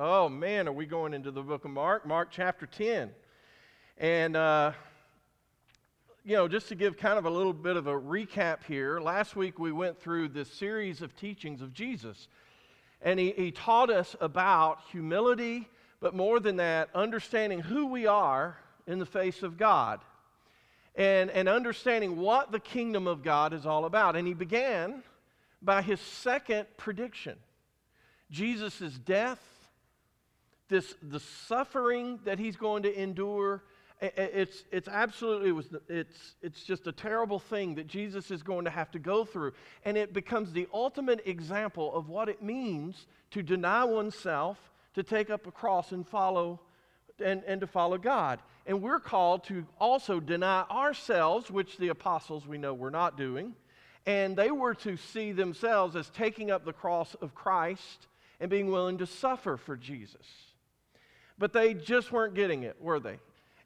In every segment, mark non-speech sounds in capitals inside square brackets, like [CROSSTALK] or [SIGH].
Oh man, are we going into the book of Mark? Mark chapter 10. And, uh, you know, just to give kind of a little bit of a recap here, last week we went through this series of teachings of Jesus. And he, he taught us about humility, but more than that, understanding who we are in the face of God and, and understanding what the kingdom of God is all about. And he began by his second prediction Jesus' death, this, the suffering that he's going to endure. It's, it's absolutely, it was, it's, it's just a terrible thing that Jesus is going to have to go through. And it becomes the ultimate example of what it means to deny oneself, to take up a cross and follow, and, and to follow God. And we're called to also deny ourselves, which the apostles we know were not doing. And they were to see themselves as taking up the cross of Christ and being willing to suffer for Jesus. But they just weren't getting it, were they?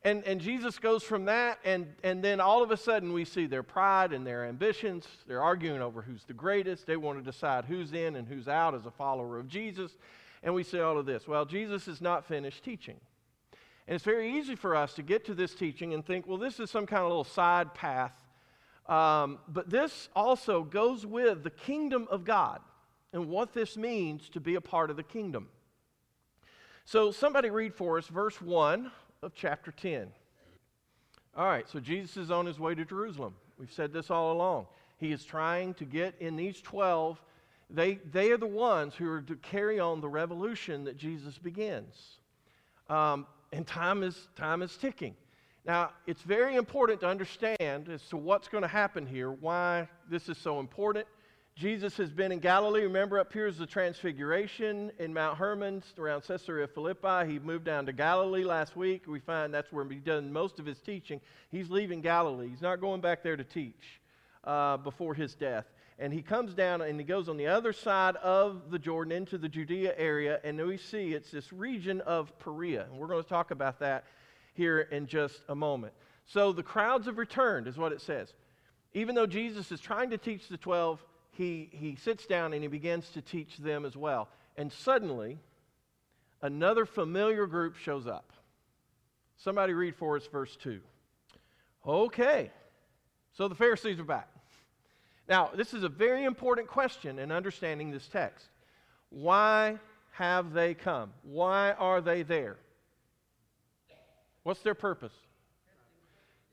And, and Jesus goes from that, and, and then all of a sudden we see their pride and their ambitions. They're arguing over who's the greatest. They want to decide who's in and who's out as a follower of Jesus. And we see all of this. Well, Jesus is not finished teaching. And it's very easy for us to get to this teaching and think, well, this is some kind of little side path. Um, but this also goes with the kingdom of God and what this means to be a part of the kingdom. So, somebody read for us verse 1 of chapter 10. All right, so Jesus is on his way to Jerusalem. We've said this all along. He is trying to get in these 12. They, they are the ones who are to carry on the revolution that Jesus begins. Um, and time is, time is ticking. Now, it's very important to understand as to what's going to happen here, why this is so important. Jesus has been in Galilee. Remember, up here is the Transfiguration in Mount Hermon around Caesarea Philippi. He moved down to Galilee last week. We find that's where he's done most of his teaching. He's leaving Galilee. He's not going back there to teach uh, before his death. And he comes down and he goes on the other side of the Jordan into the Judea area. And we see it's this region of Perea. And we're going to talk about that here in just a moment. So the crowds have returned, is what it says. Even though Jesus is trying to teach the 12, he, he sits down and he begins to teach them as well. And suddenly, another familiar group shows up. Somebody read for us verse 2. Okay, so the Pharisees are back. Now, this is a very important question in understanding this text. Why have they come? Why are they there? What's their purpose?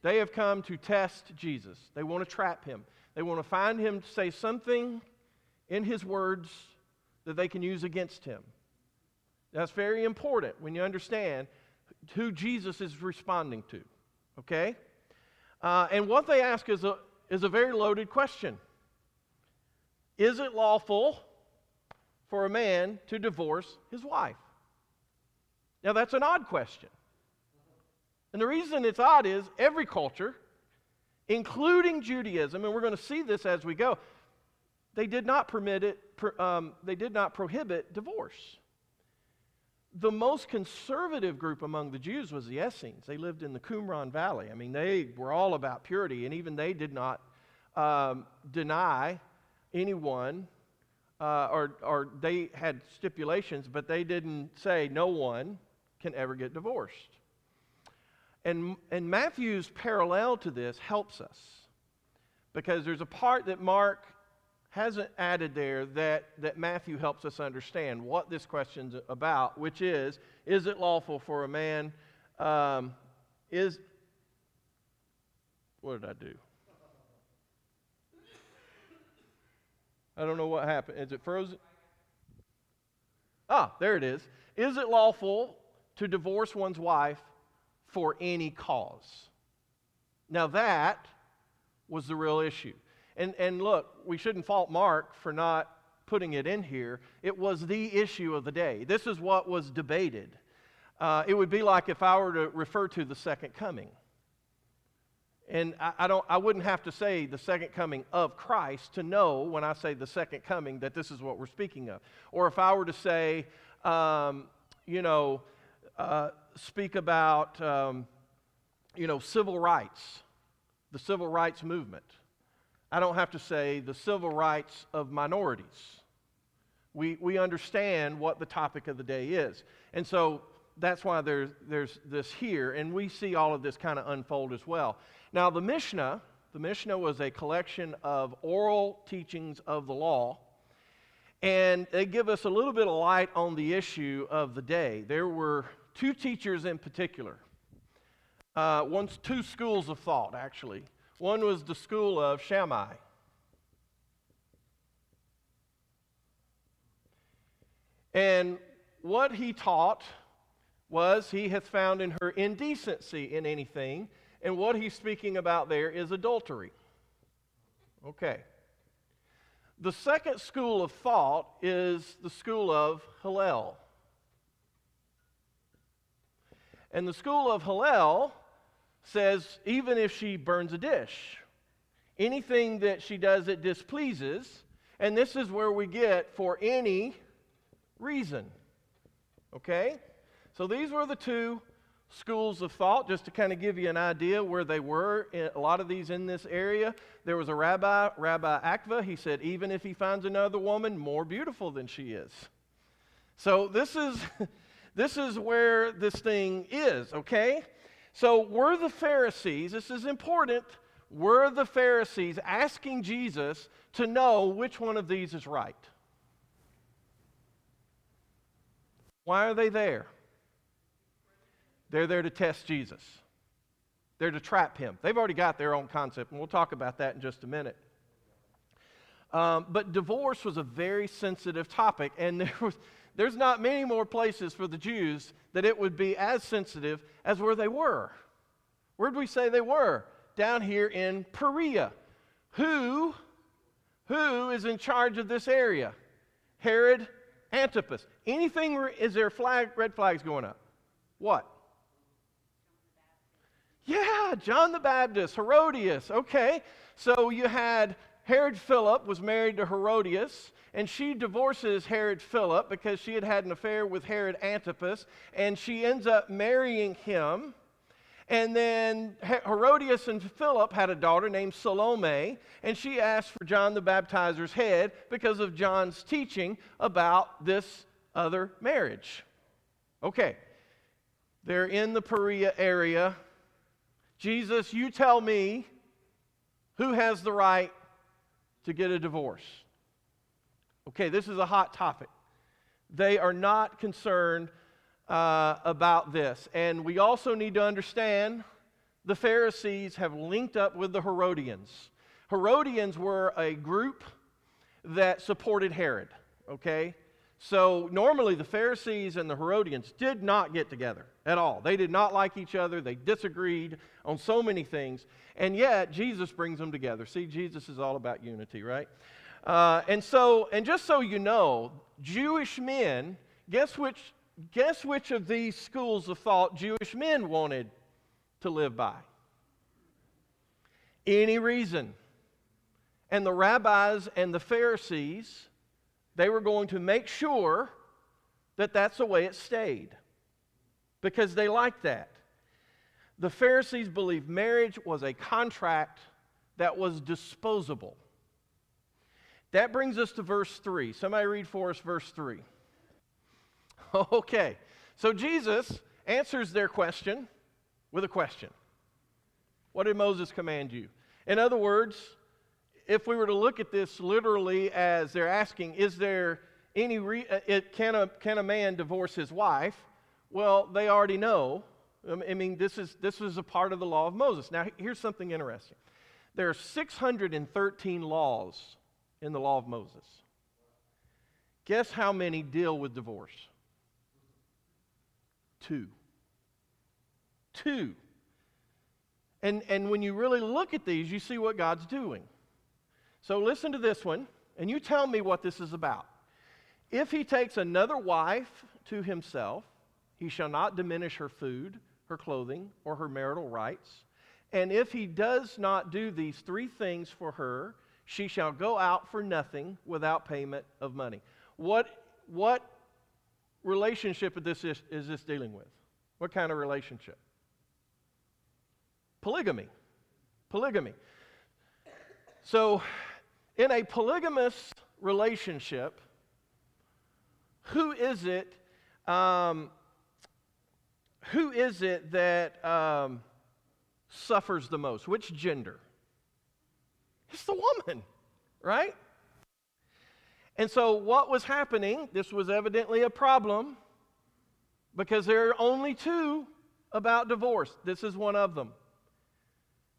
They have come to test Jesus. They want to trap him. They want to find him to say something in his words that they can use against him. That's very important when you understand who Jesus is responding to. Okay? Uh, and what they ask is a, is a very loaded question Is it lawful for a man to divorce his wife? Now, that's an odd question. And the reason it's odd is every culture including Judaism, and we're going to see this as we go, they did not permit it, um, they did not prohibit divorce. The most conservative group among the Jews was the Essenes. They lived in the Qumran Valley. I mean, they were all about purity, and even they did not um, deny anyone, uh, or, or they had stipulations, but they didn't say no one can ever get divorced. And, and Matthew's parallel to this helps us because there's a part that Mark hasn't added there that, that Matthew helps us understand what this question's about, which is is it lawful for a man? Um, is. What did I do? I don't know what happened. Is it frozen? Ah, there it is. Is it lawful to divorce one's wife for any cause. Now, that was the real issue. And, and look, we shouldn't fault Mark for not putting it in here. It was the issue of the day. This is what was debated. Uh, it would be like if I were to refer to the second coming. And I, I, don't, I wouldn't have to say the second coming of Christ to know when I say the second coming that this is what we're speaking of. Or if I were to say, um, you know, uh, speak about, um, you know, civil rights, the civil rights movement. I don't have to say the civil rights of minorities We, we understand what the topic of the day is. And so that's why there's, there's this here, and we see all of this kind of unfold as well. Now, the Mishnah, the Mishnah was a collection of oral teachings of the law, and they give us a little bit of light on the issue of the day. There were two teachers in particular, uh, one's two schools of thought, actually. One was the school of Shammai. And what he taught was he hath found in her indecency in anything, and what he's speaking about there is adultery. Okay. The second school of thought is the school of Hillel. And the school of Hillel says even if she burns a dish, anything that she does that displeases, and this is where we get for any reason. Okay? So these were the two schools of thought, just to kind of give you an idea where they were. A lot of these in this area. There was a rabbi, Rabbi Akiva. He said, even if he finds another woman more beautiful than she is. So this is, [LAUGHS] this is where this thing is, okay? So were the Pharisees, this is important, were the Pharisees asking Jesus to know which one of these is right? Why are they there? They're there to test Jesus. They're to trap him. They've already got their own concept, and we'll talk about that in just a minute. Um, but divorce was a very sensitive topic, and [LAUGHS] there was, there's not many more places for the Jews that it would be as sensitive as where they were. Where did we say they were? Down here in Perea. Who, who is in charge of this area? Herod Antipas. Anything, is there flag, red flags going up? What? Yeah, John the Baptist, Herodias. Okay, so you had Herod Philip was married to Herodias, and she divorces Herod Philip because she had had an affair with Herod Antipas, and she ends up marrying him. And then Herodias and Philip had a daughter named Salome, and she asked for John the Baptizer's head because of John's teaching about this other marriage. Okay, they're in the Perea area. Jesus, you tell me who has the right to get a divorce. Okay, this is a hot topic. They are not concerned uh, about this. And we also need to understand the Pharisees have linked up with the Herodians. Herodians were a group that supported Herod, okay? So normally the Pharisees and the Herodians did not get together at all. They did not like each other. They disagreed on so many things. And yet Jesus brings them together. See, Jesus is all about unity, right? Uh, and so, and just so you know, Jewish men, guess which guess which of these schools of thought Jewish men wanted to live by? Any reason. And the rabbis and the Pharisees, they were going to make sure that that's the way it stayed because they liked that. The Pharisees believed marriage was a contract that was disposable. That brings us to verse 3. Somebody read for us verse 3. [LAUGHS] Okay, so Jesus answers their question with a question What did Moses command you? In other words, if we were to look at this literally as they're asking, is there any, re- uh, it, can, a, can a man divorce his wife? Well, they already know. Um, I mean, this is, this is a part of the law of Moses. Now, here's something interesting there are 613 laws in the law of Moses. Guess how many deal with divorce? Two. Two. And, and when you really look at these, you see what God's doing. So listen to this one, and you tell me what this is about. If he takes another wife to himself, he shall not diminish her food, her clothing, or her marital rights. And if he does not do these three things for her, she shall go out for nothing without payment of money. What, what relationship is this, is this dealing with? What kind of relationship? Polygamy. Polygamy. So, in a polygamous relationship, who is it? Um, who is it that um, suffers the most? Which gender? It's the woman, right? And so, what was happening? This was evidently a problem because there are only two about divorce. This is one of them.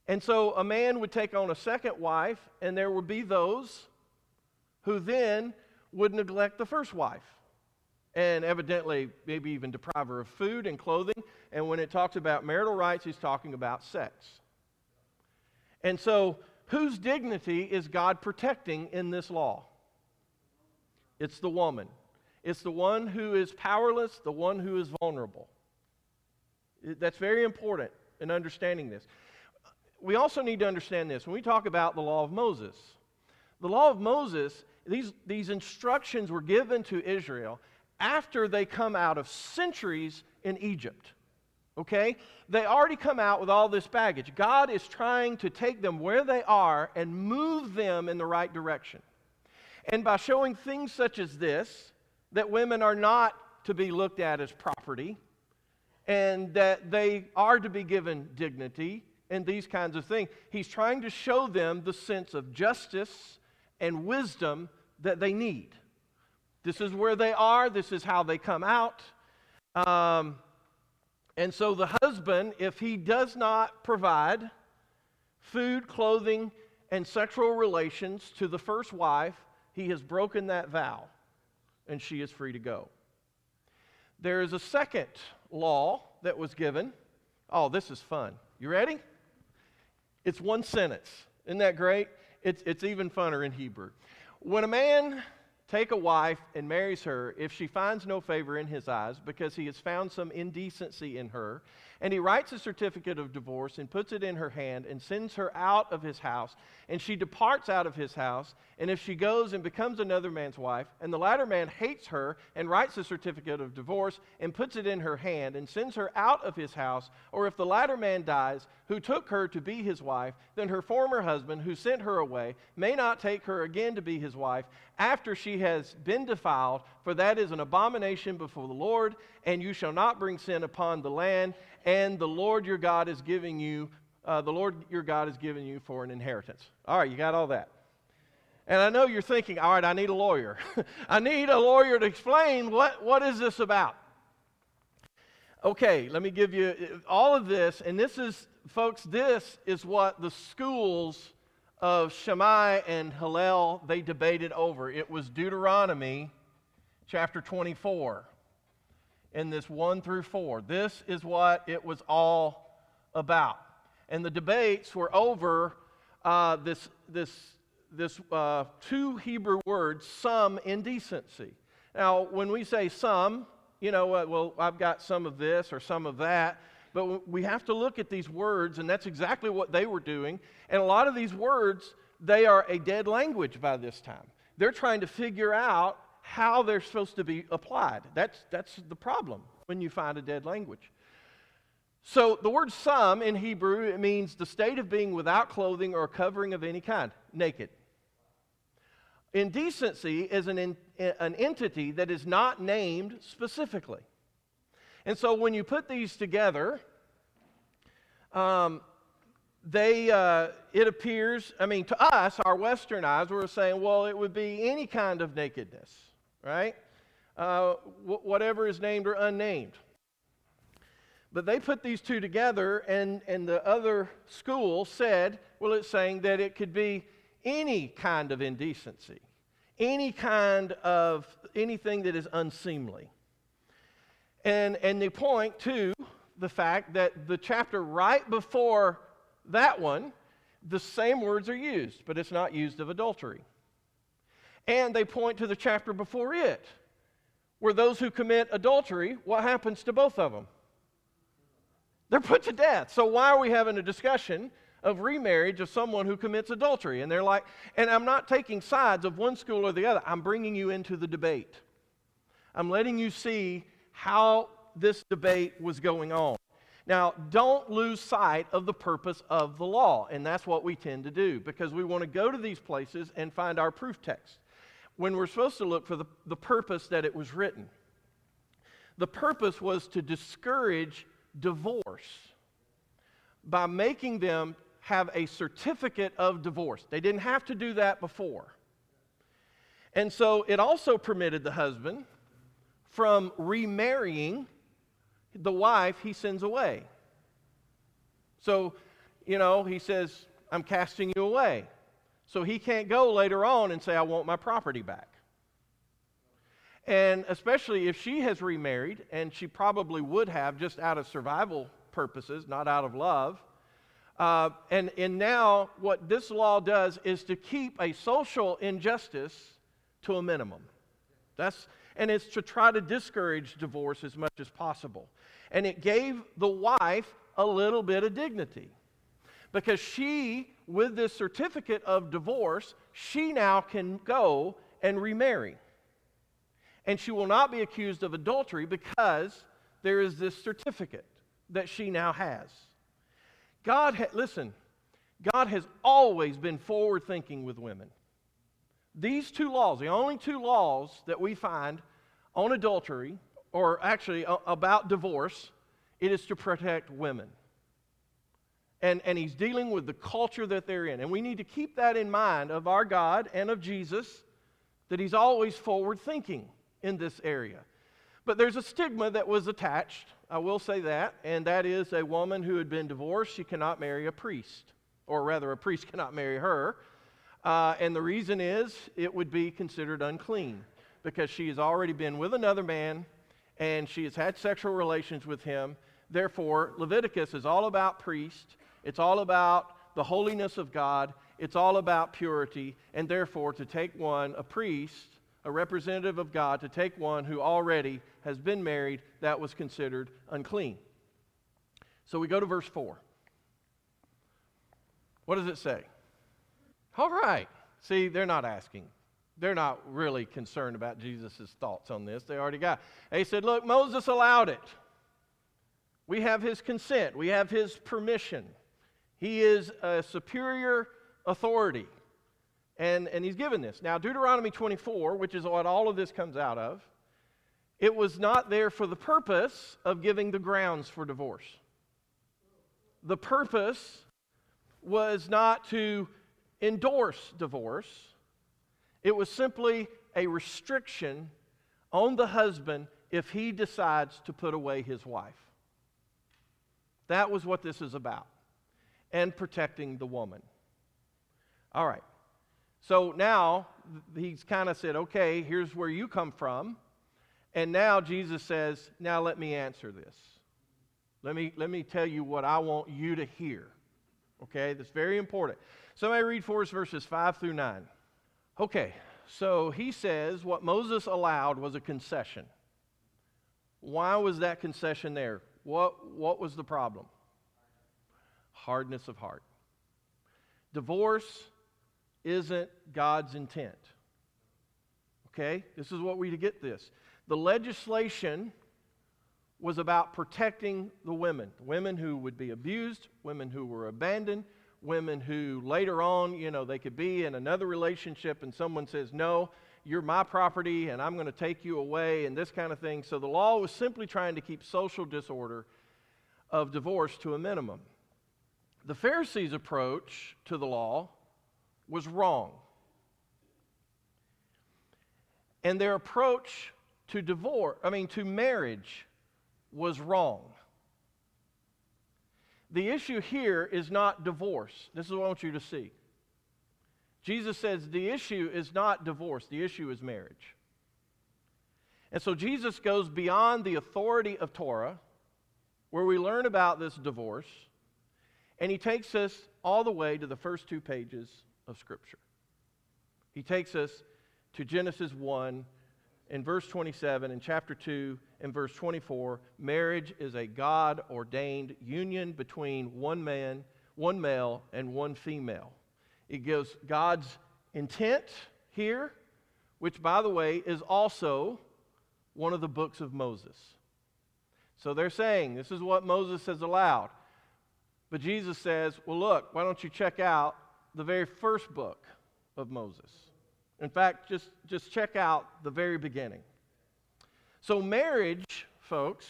And so, a man would take on a second wife, and there would be those who then would neglect the first wife and evidently maybe even deprive her of food and clothing. And when it talks about marital rights, he's talking about sex. And so, whose dignity is God protecting in this law? It's the woman. It's the one who is powerless, the one who is vulnerable. That's very important in understanding this. We also need to understand this when we talk about the law of Moses. The law of Moses, these, these instructions were given to Israel after they come out of centuries in Egypt. Okay? They already come out with all this baggage. God is trying to take them where they are and move them in the right direction. And by showing things such as this, that women are not to be looked at as property, and that they are to be given dignity and these kinds of things, he's trying to show them the sense of justice and wisdom that they need. This is where they are, this is how they come out. Um, and so the husband, if he does not provide food, clothing, and sexual relations to the first wife, he has broken that vow and she is free to go. There is a second law that was given. Oh, this is fun. You ready? It's one sentence. Isn't that great? It's, it's even funner in Hebrew. When a man take a wife and marries her if she finds no favor in his eyes because he has found some indecency in her and he writes a certificate of divorce and puts it in her hand and sends her out of his house. And she departs out of his house. And if she goes and becomes another man's wife, and the latter man hates her and writes a certificate of divorce and puts it in her hand and sends her out of his house, or if the latter man dies, who took her to be his wife, then her former husband, who sent her away, may not take her again to be his wife after she has been defiled, for that is an abomination before the Lord, and you shall not bring sin upon the land and the Lord your God is giving you, uh, the Lord your God is giving you for an inheritance. All right, you got all that. And I know you're thinking, all right, I need a lawyer. [LAUGHS] I need a lawyer to explain what, what is this about. Okay, let me give you all of this, and this is, folks, this is what the schools of Shammai and Hillel they debated over. It was Deuteronomy chapter 24 in this 1 through 4. This is what it was all about. And the debates were over uh, this, this, this uh, two Hebrew words, some indecency. Now, when we say some, you know, uh, well, I've got some of this or some of that, but we have to look at these words, and that's exactly what they were doing. And a lot of these words, they are a dead language by this time. They're trying to figure out how they're supposed to be applied. That's, that's the problem when you find a dead language. So the word some in Hebrew, it means the state of being without clothing or covering of any kind, naked. Indecency is an, in, an entity that is not named specifically. And so when you put these together, um, they, uh, it appears, I mean, to us, our Western eyes, we're saying, well, it would be any kind of nakedness right? Uh, wh- whatever is named or unnamed. But they put these two together, and, and the other school said, well, it's saying that it could be any kind of indecency, any kind of anything that is unseemly. And, and they point to the fact that the chapter right before that one, the same words are used, but it's not used of adultery. And they point to the chapter before it, where those who commit adultery, what happens to both of them? They're put to death. So why are we having a discussion of remarriage of someone who commits adultery? And they're like, and I'm not taking sides of one school or the other. I'm bringing you into the debate. I'm letting you see how this debate was going on. Now, don't lose sight of the purpose of the law, and that's what we tend to do because we want to go to these places and find our proof text when we're supposed to look for the, the purpose that it was written. The purpose was to discourage divorce by making them have a certificate of divorce. They didn't have to do that before. And so it also permitted the husband from remarrying the wife he sends away. So, you know, he says, I'm casting you away. So he can't go later on and say, I want my property back. And especially if she has remarried, and she probably would have just out of survival purposes, not out of love. Uh, and, and now, what this law does is to keep a social injustice to a minimum. That's, and it's to try to discourage divorce as much as possible. And it gave the wife a little bit of dignity because she, with this certificate of divorce, she now can go and remarry. And she will not be accused of adultery because there is this certificate that she now has. God, ha- listen, God has always been forward thinking with women. These two laws, the only two laws that we find on adultery, or actually about divorce, it is to protect women. And, and he's dealing with the culture that they're in. And we need to keep that in mind of our God and of Jesus, that he's always forward thinking in this area. But there's a stigma that was attached, I will say that, and that is a woman who had been divorced, she cannot marry a priest, or rather, a priest [LAUGHS] cannot marry her. Uh, and the reason is it would be considered unclean because she has already been with another man and she has had sexual relations with him. Therefore, Leviticus is all about priest, it's all about the holiness of God, it's all about purity, and therefore, to take one, a priest, a representative of God, to take one who already has been married, that was considered unclean. So we go to verse 4. What does it say? All right. See, they're not asking. They're not really concerned about Jesus' thoughts on this. They already got. They said, Look, Moses allowed it. We have his consent, we have his permission. He is a superior authority. And, and he's given this. Now, Deuteronomy 24, which is what all of this comes out of, it was not there for the purpose of giving the grounds for divorce. The purpose was not to endorse divorce, it was simply a restriction on the husband if he decides to put away his wife. That was what this is about, and protecting the woman. All right. So now he's kind of said, okay, here's where you come from. And now Jesus says, now let me answer this. Let me, let me tell you what I want you to hear. Okay, that's very important. Somebody read for us verses 5 through 9. Okay, so he says what Moses allowed was a concession. Why was that concession there? What, what was the problem? Hardness of heart. Divorce isn't God's intent. Okay? This is what we get this. The legislation was about protecting the women, women who would be abused, women who were abandoned, women who later on, you know, they could be in another relationship and someone says, No, you're my property and I'm going to take you away and this kind of thing. So the law was simply trying to keep social disorder of divorce to a minimum. The Pharisees' approach to the law was wrong. And their approach to divorce, I mean, to marriage, was wrong. The issue here is not divorce. This is what I want you to see. Jesus says the issue is not divorce, the issue is marriage. And so Jesus goes beyond the authority of Torah, where we learn about this divorce, and he takes us all the way to the first two pages of Scripture. He takes us to Genesis 1 in verse 27 and chapter 2 in verse 24. Marriage is a God ordained union between one man, one male, and one female. It gives God's intent here, which, by the way, is also one of the books of Moses. So they're saying this is what Moses has allowed. But Jesus says, well, look, why don't you check out the very first book of Moses? In fact, just, just check out the very beginning. So, marriage, folks,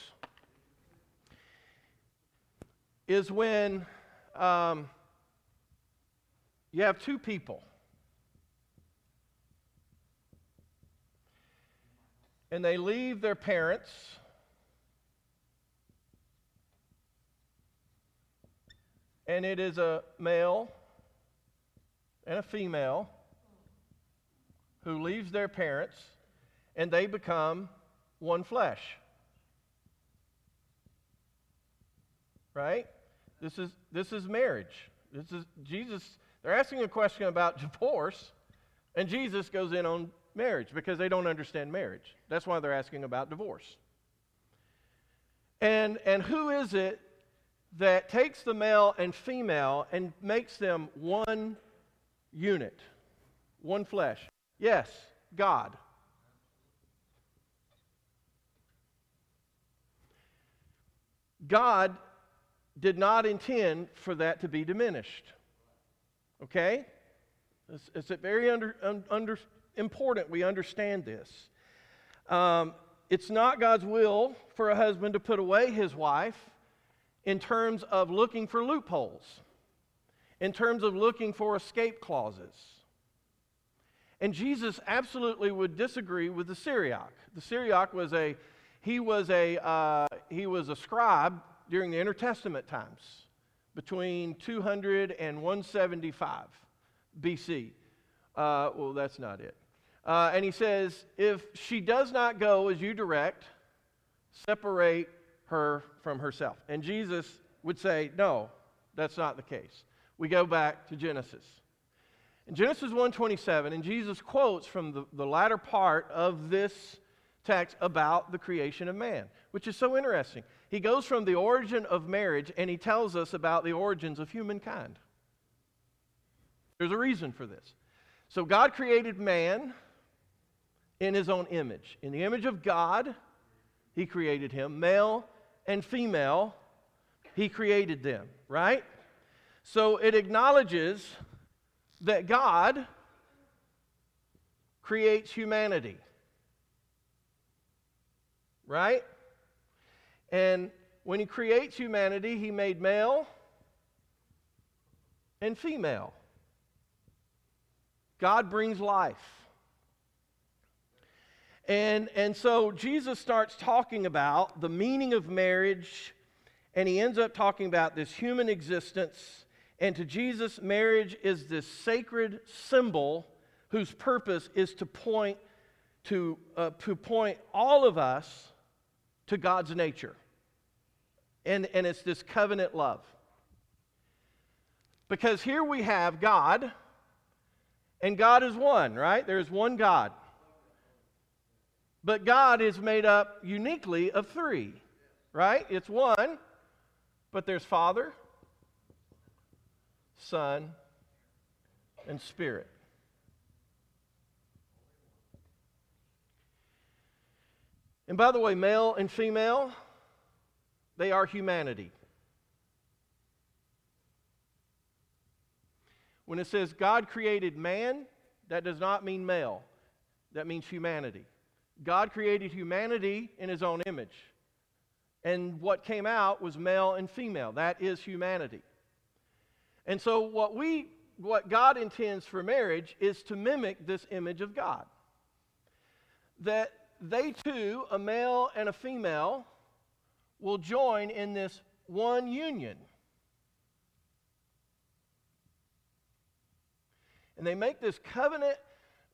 is when um, you have two people. And they leave their parents and it is a male and a female who leaves their parents and they become one flesh. Right? This is this is marriage. This is Jesus they're asking a question about [LAUGHS] divorce and Jesus goes in on marriage because they don't understand marriage. That's why they're asking about divorce. And and who is it that takes the male and female and makes them one unit, one flesh. Yes, God. God did not intend for that to be diminished. Okay? It's, it's very under, under, important we understand this. Um, it's not God's will for a husband to put away his wife in terms of looking for loopholes, in terms of looking for escape clauses. And Jesus absolutely would disagree with the Sirach. The Sirach was a he was a uh, he was a scribe during the intertestament times between 200 and 175 BC. Uh, well, that's not it. Uh, and he says, if she does not go as you direct, separate her from herself. And Jesus would say, no, that's not the case. We go back to Genesis. In Genesis 1:27, and Jesus quotes from the, the latter part of this text about the creation of man, which is so interesting. He goes from the origin of marriage and he tells us about the origins of humankind. There's a reason for this. So God created man in his own image. In the image of God, he created him, male and female, He created them, right? So it acknowledges that God creates humanity, right? And when He creates humanity, He made male and female. God brings life. And, and so Jesus starts talking about the meaning of marriage, and he ends up talking about this human existence. And to Jesus, marriage is this sacred symbol whose purpose is to point to, uh, to point all of us to God's nature. And, and it's this covenant love. Because here we have God, and God is one, right? There's one God. But God is made up uniquely of three, right? It's one, but there's Father, Son, and Spirit. And by the way, male and female, they are humanity. When it says God created man, that does not mean male, that means humanity. God created humanity in his own image. And what came out was male and female. That is humanity. And so what we what God intends for marriage is to mimic this image of God. That they too, a male and a female, will join in this one union. And they make this covenant,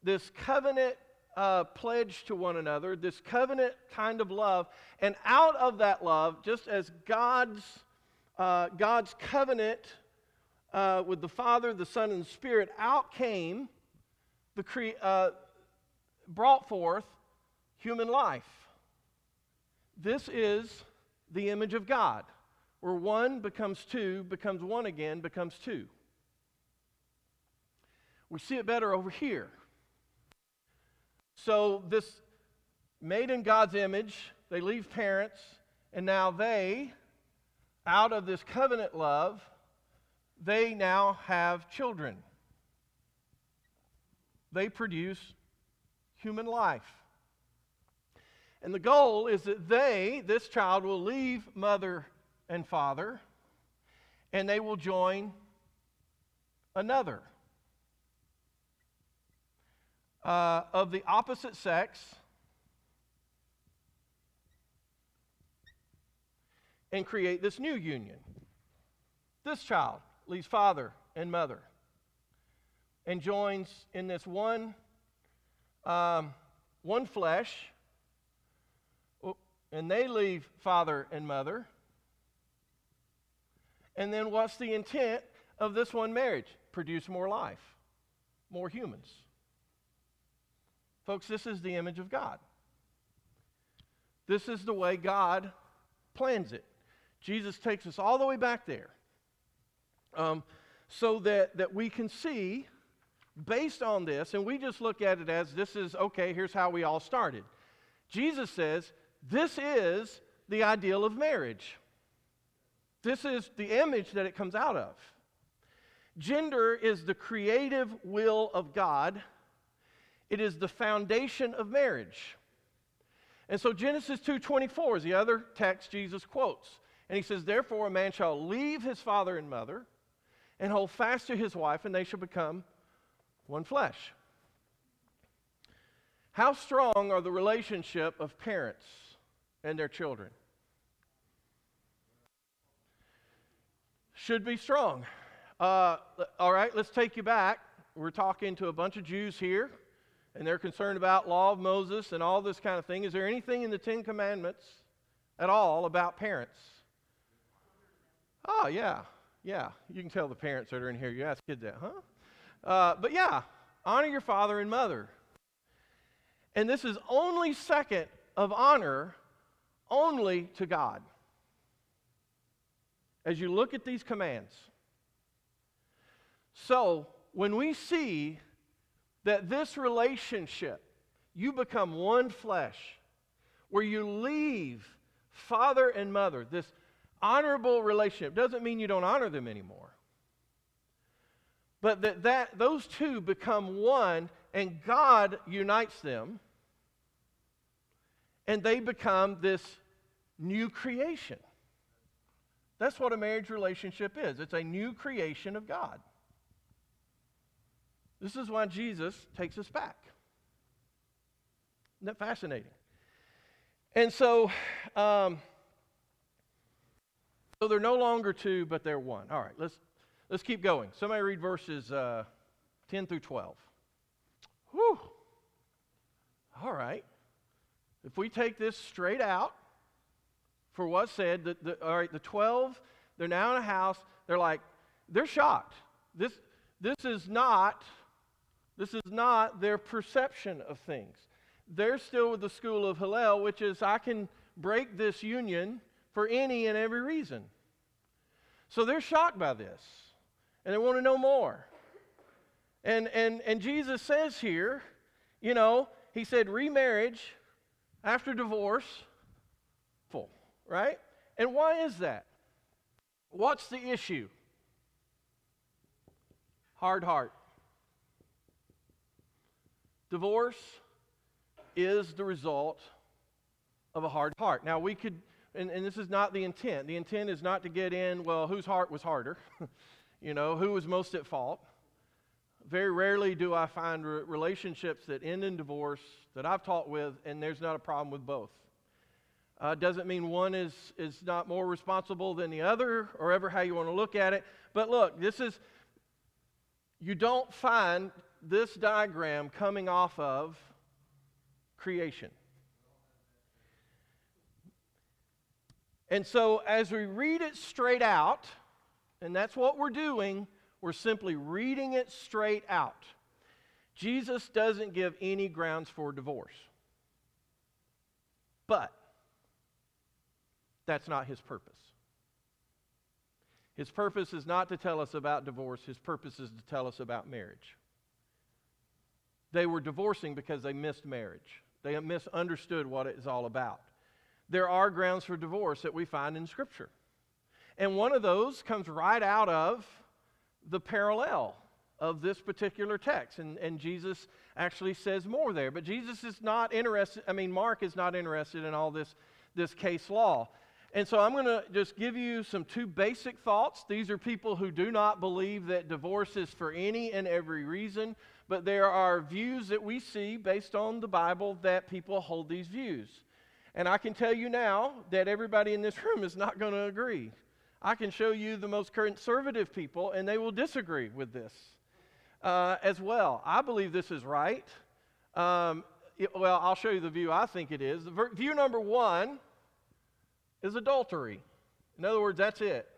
this covenant uh, pledge to one another, this covenant kind of love. And out of that love, just as God's, uh, God's covenant uh, with the Father, the Son, and the Spirit, out came, the cre- uh, brought forth human life. This is the image of God, where one becomes two, becomes one again, becomes two. We see it better over here. So, this made in God's image, they leave parents, and now they, out of this covenant love, they now have children. they produce human life. And the goal is that they, this child, will leave mother and father and they will join another uh, of the opposite sex and create this new union. This child leaves father and mother and joins in this one, um, one flesh, oh, and they leave father and mother. And then what's the intent of this one marriage? Produce more life, more humans. Folks, this is the image of God. This is the way God plans it. Jesus takes us all the way back there um, so that, that we can see, based on this, and we just look at it as this is, okay, here's how we all started. Jesus says, this is the ideal of marriage. This is the image that it comes out of. Gender is the creative will of God. It is the foundation of marriage. And so Genesis 2:24 is the other text Jesus quotes. And he says, Therefore, a man shall leave his father and mother and hold fast to his wife, and they shall become one flesh. How strong are the relationship of parents and their children? Should be strong. Uh, all right, let's take you back. We're talking to a bunch of Jews here, and they're concerned about law of Moses and all this kind of thing. Is there anything in the Ten Commandments at all about parents? Oh, yeah, yeah. You can tell the parents that are in here. You ask kids that, huh? Uh, but yeah, honor your father and mother. And this is only second of honor only to God. As you look at these commands. So, when we see that this relationship, you become one flesh, where you leave father and mother, this honorable relationship doesn't mean you don't honor them anymore. But that, that those two become one and God unites them and they become this new creation. That's what a marriage relationship is. It's a new creation of God. This is why Jesus takes us back. Isn't that fascinating? And so, um, so they're no longer two, but they're one. All right, let's, let's keep going. Somebody read verses uh, 10 through 12. Whew. All right. If we take this straight out for what's said, the, the, all right, the 12, they're now in a house. They're like, they're shocked. This, this is not, this is not their perception of things. They're still with the school of Hillel, which is I can break this union for any and every reason. So they're shocked by this and they want to know more. And, and, and Jesus says here, you know, he said remarriage after divorce, full, right? And why is that? What's the issue? Hard heart. Divorce is the result of a hard heart. Now, we could and, and this is not the intent. The intent is not to get in, well, whose heart was harder? [LAUGHS] you know, who was most at fault? Very rarely do I find re- relationships that end in divorce that I've taught with, and there's not a problem with both. Uh, doesn't mean one is, is not more responsible than the other, or ever how you want to look at it. But look, this is, you don't find this diagram coming off of creation. And so, as we read it straight out, and that's what we're doing, we're simply reading it straight out. Jesus doesn't give any grounds for divorce. But that's not his purpose. His purpose is not to tell us about divorce, his purpose is to tell us about marriage. They were divorcing because they missed marriage, they misunderstood what it is all about there are grounds for divorce that we find in Scripture. And one of those comes right out of the parallel of this particular text. And, and Jesus actually says more there. But Jesus is not interested, I mean, Mark is not interested in all this, this case law. And so I'm going to just give you some two basic thoughts. These are people who do not believe that divorce is for any and every reason, but there are views that we see based on the Bible that people hold these views. And I can tell you now that everybody in this [LAUGHS] room is not going to agree. I can show you the most conservative people, and they will disagree with this uh, as well. I believe this is right. Um, it, well, I'll show you the view I think it is. Ver- view number one is adultery. In other words, that's it.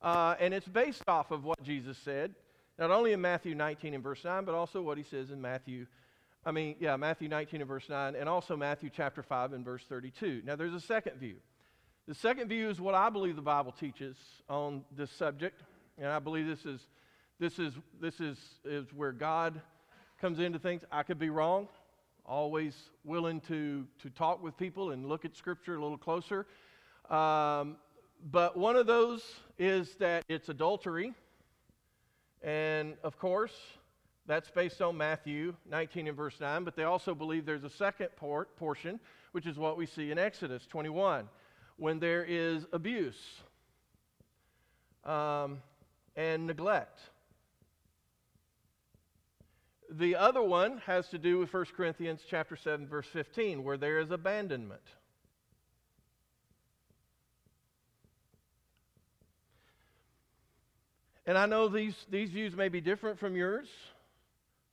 Uh, and it's based off of what Jesus said, not only in Matthew 19 and verse 9, but also what he says in Matthew, I mean, yeah, Matthew 19 and verse 9, and also Matthew chapter 5 and verse 32. Now, there's a second view. The second view is what I believe the Bible teaches on this subject, and I believe this is, this is, this is, is where God comes into things. I could be wrong always willing to, to talk with people and look at Scripture a little closer. Um, but one of those is that it's adultery. And of course, that's based on Matthew 19 and verse 9. But they also believe there's a second port, portion, which is what we see in Exodus 21, when there is abuse um, and neglect. The other one has to do with 1 Corinthians chapter 7 verse 15 where there is abandonment. And I know these, these views may be different from yours,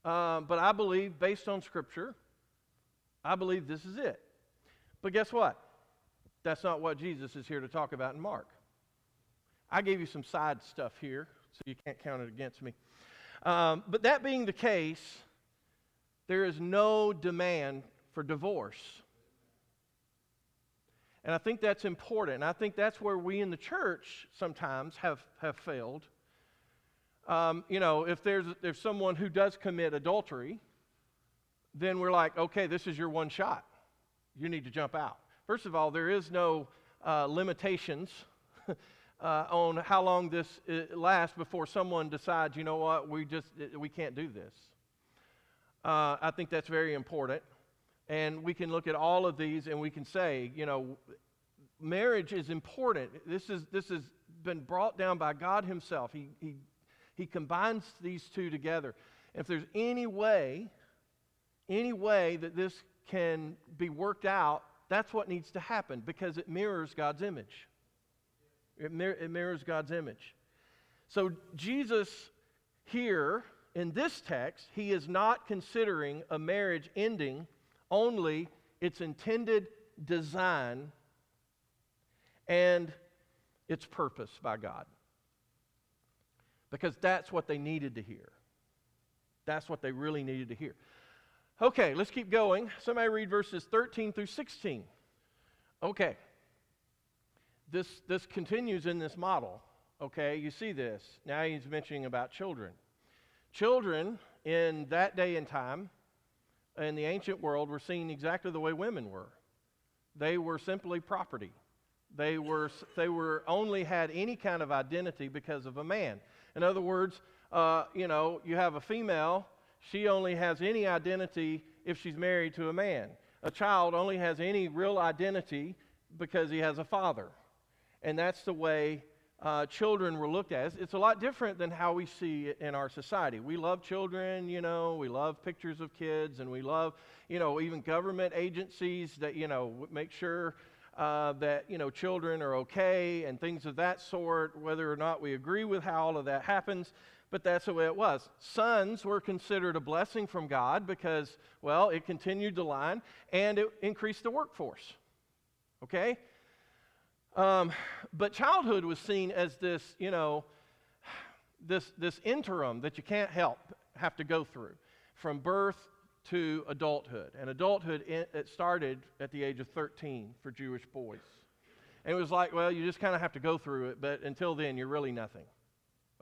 uh, but I believe, based on Scripture, I believe this is it. But guess what? That's not what Jesus is here to talk about in Mark. I gave you some side stuff here, so you can't count it against me. Um, but that being the case, there is no demand for divorce. And I think that's important. And I think that's where we in the church sometimes have, have failed. Um, you know, if there's, if someone who does commit adultery, then we're like, okay, this is your one shot. You need to jump out. First of all, there is no uh, limitations [LAUGHS] uh, on how long this uh, lasts before someone decides, you know what, we just uh, we can't do this. Uh, I think that's very important, and we can look at all of these and we can say, you know, marriage is important. This is this has been brought down by God Himself. He he he combines these two together. If there's any way, any way that this can be worked out, that's what needs to happen because it mirrors God's image. It, mir- it mirrors God's image. So, Jesus here in this text, he is not considering a marriage ending only its intended design and its purpose by God. Because that's what they needed to hear. That's what they really needed to hear. Okay, let's keep going. Somebody read verses 13 through 16. Okay this, this continues in this model. Okay, you see this. Now he's mentioning about children. Children in that day and time, in the ancient world, were seen exactly the way women were. They were simply property. They were, they were only had any kind of identity because of a man. In other words, uh, you know, you have a female, she only has any identity if she's married to a man. A child only has any real identity because he has a father and that's the way uh, children were looked at. It's, a lot different than how we see it in our society. We love children, you know, we love pictures of kids, and we love, you know, even government agencies that, you know, make sure uh, that, you know, children are okay and things of that sort, whether or not we agree with how all of that happens. But that's the way it was. Sons were considered a blessing from God because, well, it continued the line and it increased the workforce. Okay? Um, but childhood was seen as this, you know, this, this interim that you can't help have to go through from birth to adulthood. And adulthood, it started at the age of 13 for Jewish boys. And it was like, well, you just kind of have to go through it, but until then, you're really nothing.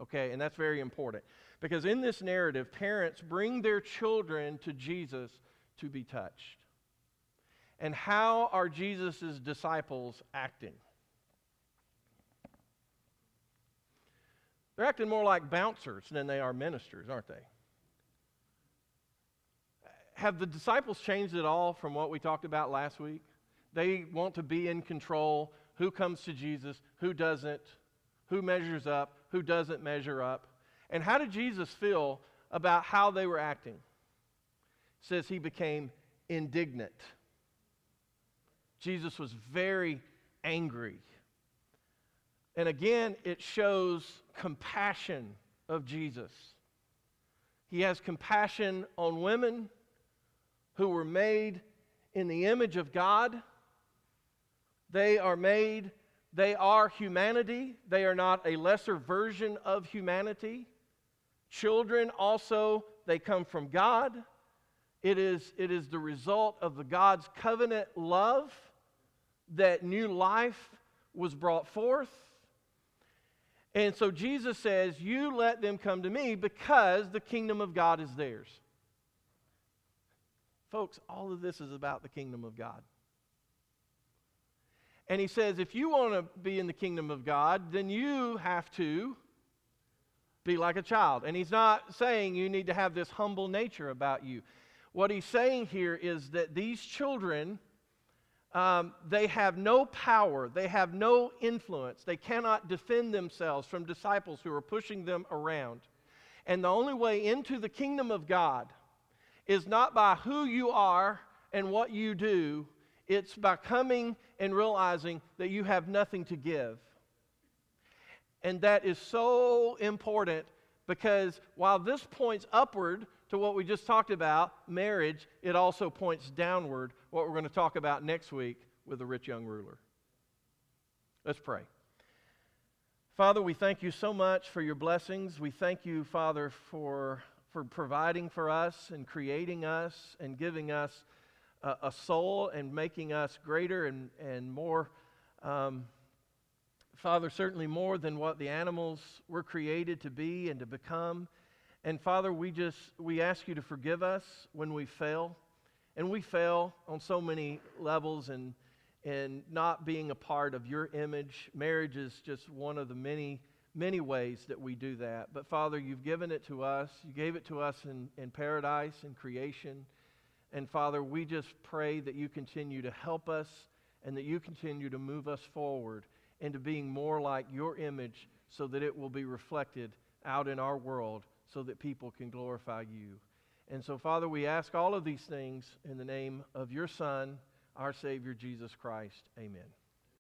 Okay, and that's very important. Because in this narrative, parents bring their children to Jesus to be touched. And how are Jesus' disciples acting? They're acting more like bouncers than they are ministers, aren't they? Have the disciples changed at all from what we talked about last week? They want to be in control. Who comes to Jesus? Who doesn't? Who measures up? Who doesn't measure up? And how did Jesus feel about how they were acting? It says he became indignant. Jesus was very angry. And again, it shows compassion of Jesus. He has compassion on women who were made in the image of God. They are made, they are humanity. They are not a lesser version of humanity. Children also, they come from God. It is, it is the result of the God's covenant love that new life was brought forth. And so Jesus says, You let them come to me because the kingdom of God is theirs. Folks, all of this is about the kingdom of God. And he says, if you want to be in the kingdom of God, then you have to be like a child. And he's not saying you need to have this humble nature about you. What he's saying here is that these children um, they have no power, they have no influence, they cannot defend themselves from disciples who are pushing them around. And the only way into the kingdom of God is not by who you are and what you do, it's by coming and realizing that you have nothing to give. And that is so important because while this points upward to what we just talked about, marriage, it also points downward, what we're going to talk about next week with the rich young ruler. Let's pray. Father, we thank you so much for your blessings. We thank you, Father, for, for providing for us and creating us and giving us a, a soul and making us greater and, and more, um, Father, certainly more than what the animals were created to be and to become. And Father, we just we ask you to forgive us when we fail. And we fail on so many levels and and not being a part of your image. Marriage is just one of the many, many ways that we do that. But Father, you've given it to us. You gave it to us in, in paradise and creation. And Father, we just pray that you continue to help us and that you continue to move us forward into being more like your image so that it will be reflected out in our world so that people can glorify you. And so, Father, we ask all of these things in the name of your Son, our Savior, Jesus Christ. Amen.